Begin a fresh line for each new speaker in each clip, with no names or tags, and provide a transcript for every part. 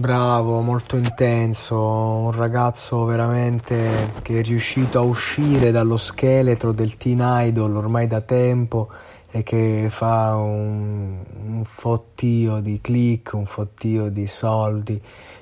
Bravo, molto intenso, un ragazzo veramente che è riuscito a uscire dallo scheletro del teen idol ormai da tempo e che fa un, un fottio di click, un fottio di soldi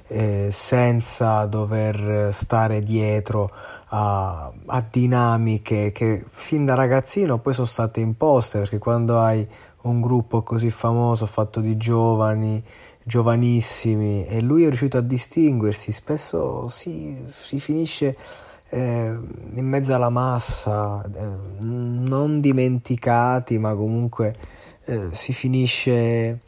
eh, senza dover stare dietro a, a dinamiche che fin da ragazzino poi sono state imposte perché quando hai un gruppo così famoso fatto di giovani giovanissimi e lui è riuscito a distinguersi, spesso si, si finisce eh, in mezzo alla massa, eh, non dimenticati, ma comunque eh, si finisce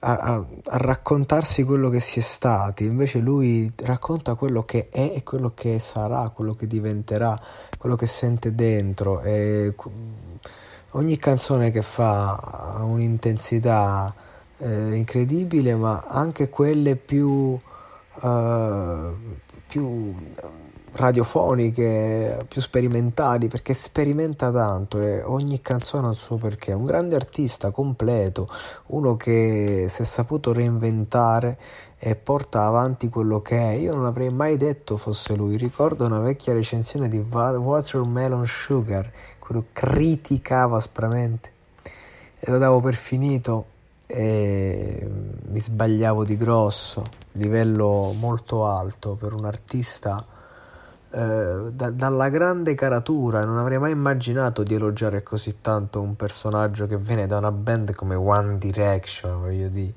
a, a, a, raccontarsi quello che si è stati, invece lui racconta quello che è e quello che sarà, quello che diventerà, quello che sente dentro. E ogni canzone che fa ha un'intensità eh, incredibile, ma anche quelle più, eh, più radiofoniche, più sperimentali, perché sperimenta tanto e ogni canzone ha il suo perché. Un grande artista completo, uno che si è saputo reinventare e porta avanti quello che è. Io non avrei mai detto fosse lui. Ricordo una vecchia recensione di Watermelon Sugar, quello criticava aspramente e lo davo per finito e mi sbagliavo di grosso, livello molto alto per un artista eh, da, dalla grande caratura, non avrei mai immaginato di elogiare così tanto un personaggio che viene da una band come One Direction, voglio dire.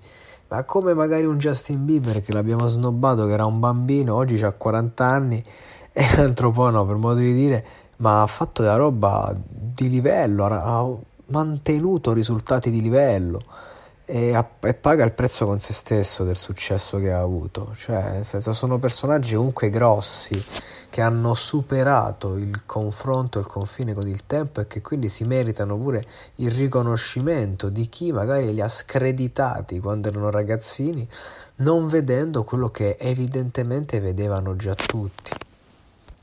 Ma come magari un Justin Bieber che l'abbiamo snobbato, che era un bambino, oggi ha 40 anni e un altro po' no, per modo di dire, ma ha fatto della roba di livello, ha mantenuto risultati di livello e, e, paga il prezzo con se stesso del successo che ha avuto. Cioè, nel senso, sono personaggi comunque grossi che hanno superato il confronto, il confine con il tempo e che quindi si meritano pure il riconoscimento di chi magari li ha screditati quando erano ragazzini, non vedendo quello che evidentemente vedevano già tutti.